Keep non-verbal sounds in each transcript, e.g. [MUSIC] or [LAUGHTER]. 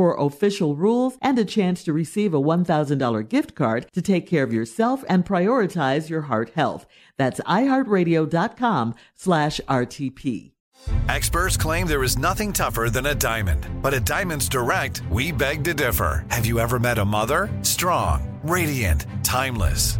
for official rules and a chance to receive a $1,000 gift card to take care of yourself and prioritize your heart health. That's iheartradio.com slash RTP. Experts claim there is nothing tougher than a diamond. But at Diamonds Direct, we beg to differ. Have you ever met a mother? Strong, radiant, timeless.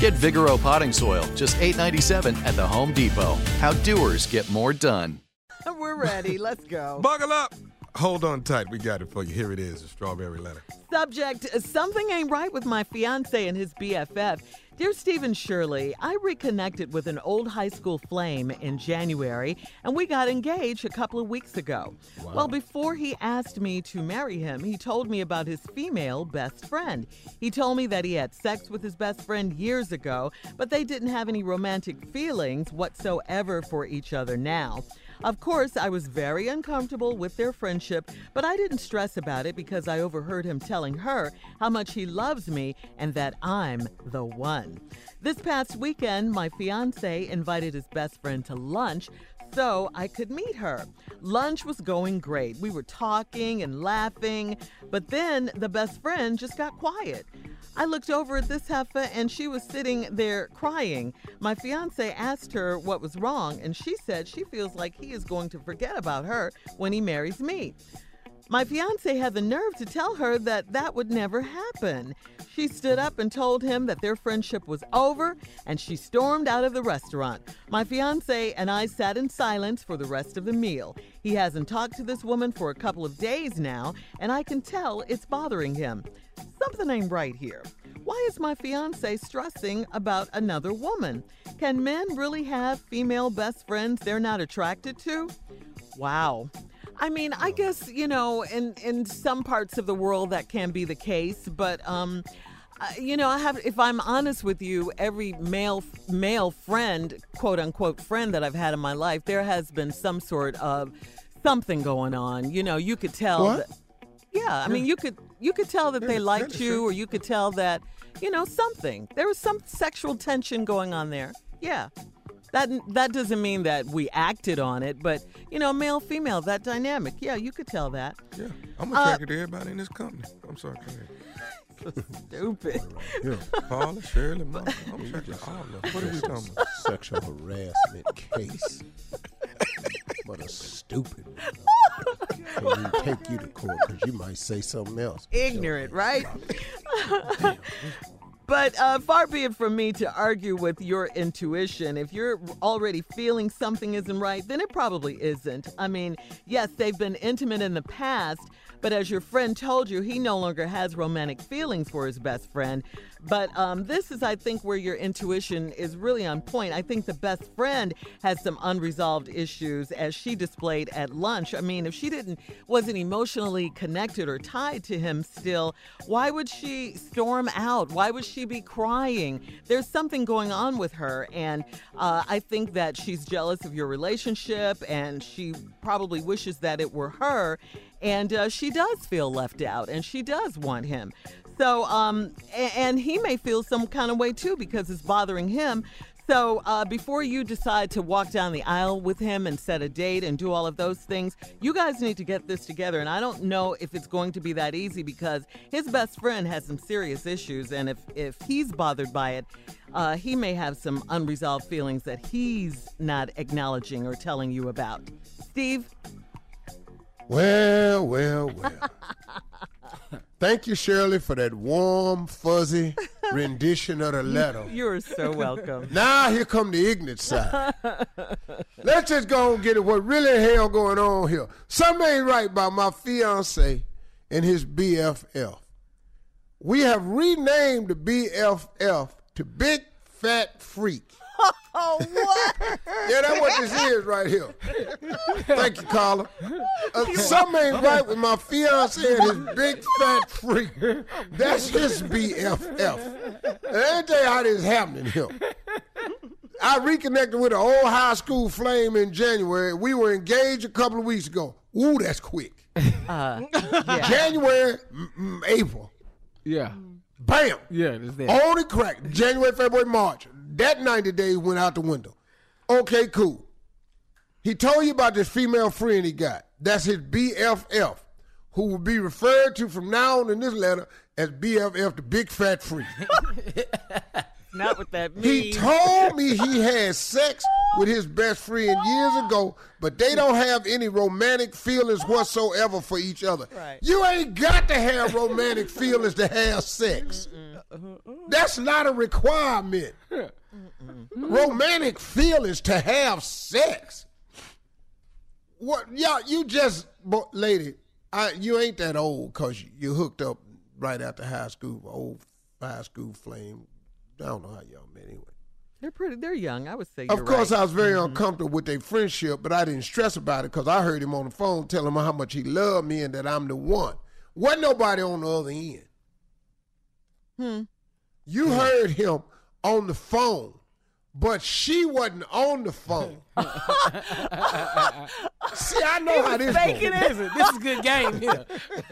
Get Vigoro potting soil, just $8.97 at the Home Depot. How doers get more done. [LAUGHS] We're ready. Let's go. Buckle up. Hold on tight. We got it for you. Here it is, a strawberry letter. Subject Something ain't right with my fiance and his BFF. Dear Stephen Shirley, I reconnected with an old high school flame in January and we got engaged a couple of weeks ago. Wow. Well, before he asked me to marry him, he told me about his female best friend. He told me that he had sex with his best friend years ago, but they didn't have any romantic feelings whatsoever for each other now. Of course, I was very uncomfortable with their friendship, but I didn't stress about it because I overheard him telling her how much he loves me and that I'm the one. This past weekend, my fiance invited his best friend to lunch so I could meet her. Lunch was going great. We were talking and laughing, but then the best friend just got quiet. I looked over at this heifer and she was sitting there crying. My fiance asked her what was wrong, and she said she feels like he is going to forget about her when he marries me. My fiance had the nerve to tell her that that would never happen. She stood up and told him that their friendship was over and she stormed out of the restaurant. My fiance and I sat in silence for the rest of the meal. He hasn't talked to this woman for a couple of days now, and I can tell it's bothering him. Something ain't right here. Why is my fiance stressing about another woman? Can men really have female best friends they're not attracted to? Wow. I mean, I guess, you know, in in some parts of the world that can be the case, but um uh, you know, I have if I'm honest with you, every male male friend, quote unquote friend that I've had in my life, there has been some sort of something going on. You know, you could tell What? that yeah, I mean, you could you could tell that they liked you, or you could tell that you know something. There was some sexual tension going on there. Yeah, that that doesn't mean that we acted on it, but you know, male female that dynamic. Yeah, you could tell that. Yeah, I'm Uh, attracted to everybody in this company. I'm sorry, go ahead. Stupid. Yeah, Paula, Shirley, Mark, I'm attracted to all of them. What are we talking about? sexual harassment case. But a stupid one. And you take you to court because you might say something else. Ignorant, right? But uh, far be it from me to argue with your intuition. If you're already feeling something isn't right, then it probably isn't. I mean, yes, they've been intimate in the past, but as your friend told you, he no longer has romantic feelings for his best friend. But um, this is, I think, where your intuition is really on point. I think the best friend has some unresolved issues as she displayed at lunch. I mean, if she didn't wasn't emotionally connected or tied to him still, why would she storm out? Why would she be crying? There's something going on with her, and uh, I think that she's jealous of your relationship, and she probably wishes that it were her. And uh, she does feel left out, and she does want him. So, um, and he may feel some kind of way too because it's bothering him. So, uh, before you decide to walk down the aisle with him and set a date and do all of those things, you guys need to get this together. And I don't know if it's going to be that easy because his best friend has some serious issues. And if, if he's bothered by it, uh, he may have some unresolved feelings that he's not acknowledging or telling you about. Steve? Well, well, well. [LAUGHS] Thank you, Shirley, for that warm, fuzzy [LAUGHS] rendition of the letter. You're so welcome. [LAUGHS] Now here come the ignorant side. Let's just go and get it. What really hell going on here? Something ain't right by my fiance and his BFF. We have renamed the BFF to Big Fat Freak. What? [LAUGHS] Yeah, that's what this is right here. Thank you, Carla. Uh, something ain't right with my fiance and his big fat freak. That's his BFF. And let me tell you how this is happening here. I reconnected with an old high school flame in January. We were engaged a couple of weeks ago. Ooh, that's quick. Uh, [LAUGHS] yeah. January, mm, mm, April. Yeah. Bam. Yeah, it's there. On the crack. January, February, March. That 90 days went out the window. Okay, cool. He told you about this female friend he got. That's his BFF, who will be referred to from now on in this letter as BFF, the big fat freak. [LAUGHS] Not what that means. He told me he [LAUGHS] had sex with his best friend years ago, but they don't have any romantic feelings whatsoever for each other. Right. You ain't got to have romantic [LAUGHS] feelings to have sex. That's not a requirement. Romantic feelings to have sex. What? y'all? you just, but lady, I, you ain't that old because you, you hooked up right after high school, old high school flame. I don't know how y'all met anyway. They're pretty. They're young. I would say. Of you're course, right. I was very uncomfortable with their friendship, but I didn't stress about it because I heard him on the phone telling me how much he loved me and that I'm the one. Wasn't nobody on the other end. Hmm. You heard him on the phone, but she wasn't on the phone. [LAUGHS] See, I know how this faking goes. it. This is good game here.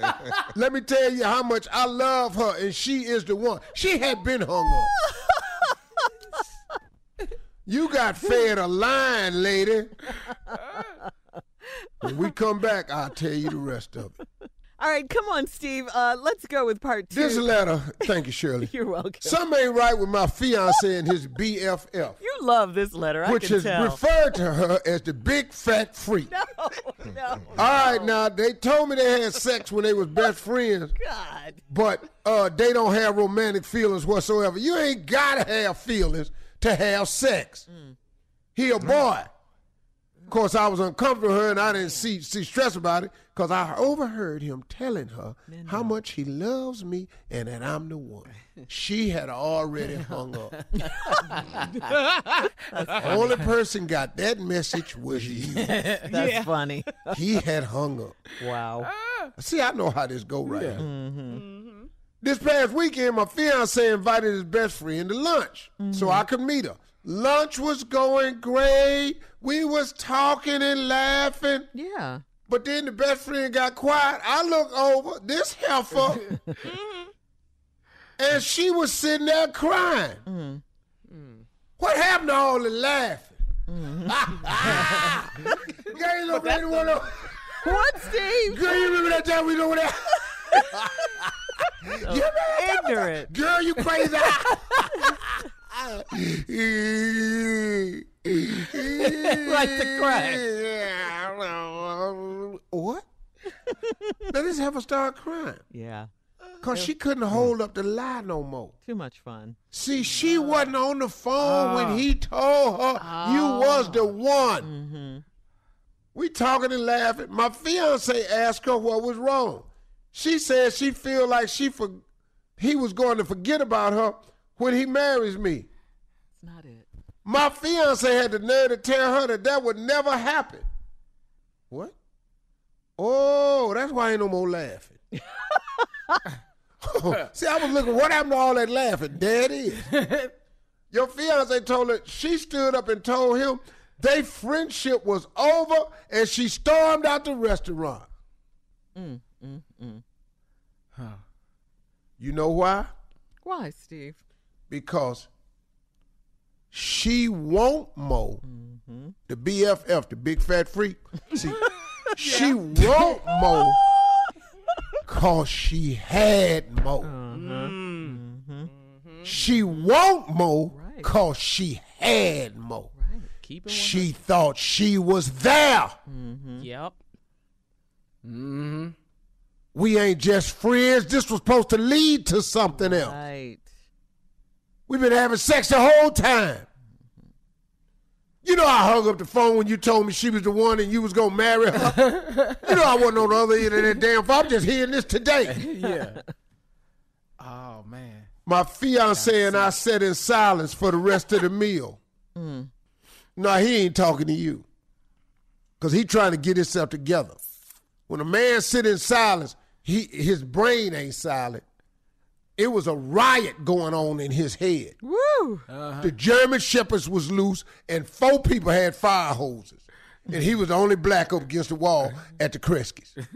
[LAUGHS] Let me tell you how much I love her, and she is the one. She had been hung up. you got fed a line, lady. When we come back, I'll tell you the rest of it. All right, come on, Steve. Uh, let's go with part two. This letter, thank you, Shirley. [LAUGHS] You're welcome. Something ain't right with my fiance and his BFF, you love this letter. I which is tell. referred to her as the big fat freak. no, [LAUGHS] no. All right, now they told me they had sex when they was best friends. God. but uh, they don't have romantic feelings whatsoever. You ain't gotta have feelings to have sex. He a boy. Of course, I was uncomfortable with her, and I didn't see see stress about it because I overheard him telling her how much he loves me and that I'm the one. [LAUGHS] She had already hung up. [LAUGHS] the only person got that message was [LAUGHS] you. That's funny. He had hung up. wow. See, I know how this go right. here. Mm-hmm. This past weekend, my fiance invited his best friend to lunch so mm-hmm. I could meet her. Lunch was going great. We was talking and laughing. Yeah. But then the best friend got quiet. I look over this heifer, [LAUGHS] mm-hmm. and she was sitting there crying. Mm-hmm. Mm-hmm. What happened to all the laughing? Girl, [LAUGHS] you look like you wanna- [LAUGHS] What, Steve? Girl, you remember that time we over there? You remember that time? Girl, you crazy. [LAUGHS] like to cry. [LAUGHS] What? now this have her start crying. Yeah. Cause she couldn't hold up the lie no more. Too much fun. See, she wasn't uh, on the phone when he uh. told her you was the oh. one. Mm-hmm. We talking and laughing. My fiance asked her what was wrong. She said she feel like she for he was going to forget about her when he marries me. It's not it. My fiance had the nerve to tell her that that would never happen. What? Oh, that's why I ain't no more laughing. [LAUGHS] [LAUGHS] See, I was looking, what happened to all that laughing? There it is. [LAUGHS] Your fiance told her, she stood up and told him their friendship was over and she stormed out the restaurant. Mm, mm, mm. Huh. You know why? Why, Steve? Because she won't Mo, mm-hmm. the BFF, the big fat freak. See, [LAUGHS] she won't Mo [LAUGHS] cause she had Mo. Uh-huh. Mm-hmm. Mm-hmm. She won't Mo Right. cause she had Mo. Right. Keep it She thought she was there. Yep. Mm-hmm. We ain't just friends. This was supposed to lead to something else. Right. We've been having sex the whole time. You know I hung up the phone when you told me she was the one and you was gonna marry her. [LAUGHS] you know I wasn't on the other end of that damn phone. I'm just hearing this today. [LAUGHS] Yeah. oh man. My fiance and I sat in silence for the rest of the meal. Mm. No, he ain't talking to you. Cause he trying to get himself together. When a man sit in silence, he his brain ain't silent. It was a riot going on in his head. Woo! Uh-huh. The German shepherds was loose, and four people had fire hoses, and he was the only black up against the wall at the Kreskies. [LAUGHS]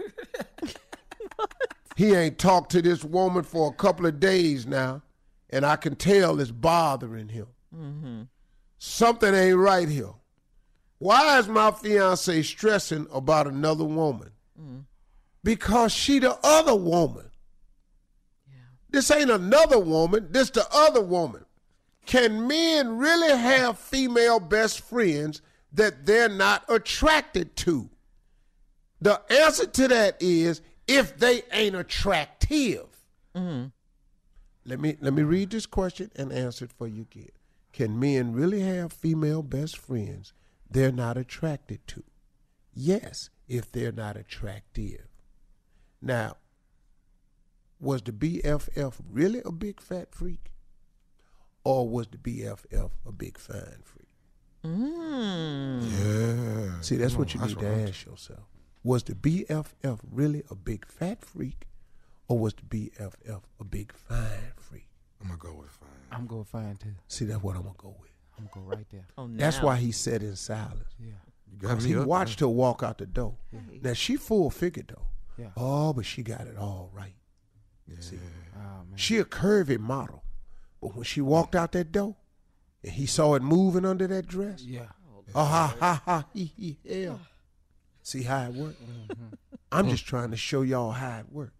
he ain't talked to this woman for a couple of days now, and I can tell it's bothering him. Mm-hmm. Something ain't right here. Why is my fiance stressing about another woman? Mm. Because she the other woman. This ain't another woman. This the other woman. Can men really have female best friends that they're not attracted to? The answer to that is if they ain't attractive. Mm-hmm. Let me let me read this question and answer it for you kid. Can men really have female best friends they're not attracted to? Yes, if they're not attractive. Now, was the BFF really a big fat freak? Or was the BFF a big fine freak? Mm. Yeah. See, that's Come what you on, need that's to what I'm- ask yourself. Was the BFF really a big fat freak? Or was the BFF a big fine freak? I'm gonna go with fine. I'm going fine too. See, that's what I'm going to go with. I'm gonna go right there. Oh, now. That's why he said in silence. Yeah. Because he up, watched man. her walk out the door. Now, she full figured, though. Yeah. Oh, but she got it all right. See, Oh man. she a curvy model. But when she walked out that door and he saw it moving under that dress, Yeah. oh, ha, ha, ha, he, he, hell. See how it worked? Mm-hmm. I'm just trying to show y'all how it worked.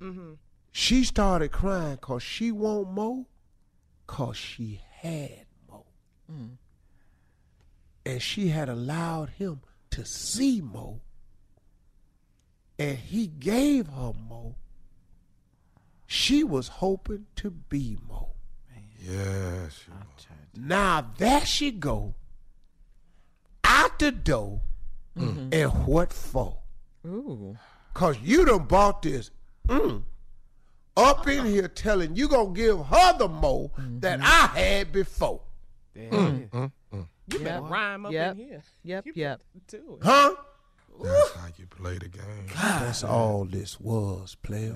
Mm-hmm. She started crying because she want more because she had more. Mm. And she had allowed him to see more. And he gave her more. She was hoping to be more. Yeah. Now there she go, out the door, mm-hmm. and what for? Ooh. Cause you done bought this mm, up in here telling you gonna give her the mo mm-hmm. that I had before. There Mm. it is. Mm, mm, mm. You better Yep. rhyme up Yep. in here. Yep, You yep. better do it. Huh? That's how you play the game. That's all this was, player.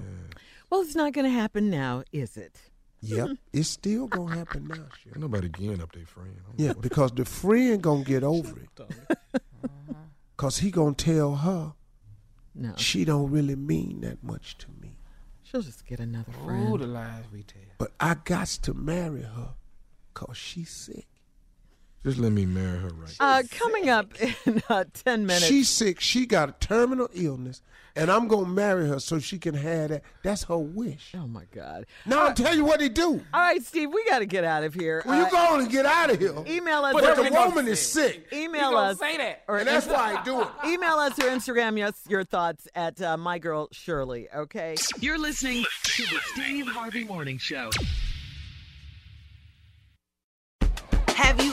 Well, it's not going to happen now, is it? Yep, [LAUGHS] it's still gonna happen now. Shit. Ain't nobody getting up their friend. Yeah, because the friend gonna get over it. [LAUGHS] Cause he gonna tell her No. she don't really mean that much to me. She'll just get another Ooh, friend. the lies we tell. But I got to marry her cause she's sick. Just let me marry her right. Uh, coming up [LAUGHS] in uh, 10 minutes. She's sick. She got a terminal illness, and I'm gonna marry her so she can have that. That's her wish. oh, my God. Now I'll tell you what he do. All right, Steve, we got to get out of here. Well, you Uh, go on and get out of here. Email us. But or- the woman is sick, Email us. say that. Or and that's why I do it. [LAUGHS] Email us or Instagram us your thoughts at uh, my girl Shirley. Okay. You're listening to the Steve Harvey Morning Show. Have you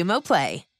Xumo Play.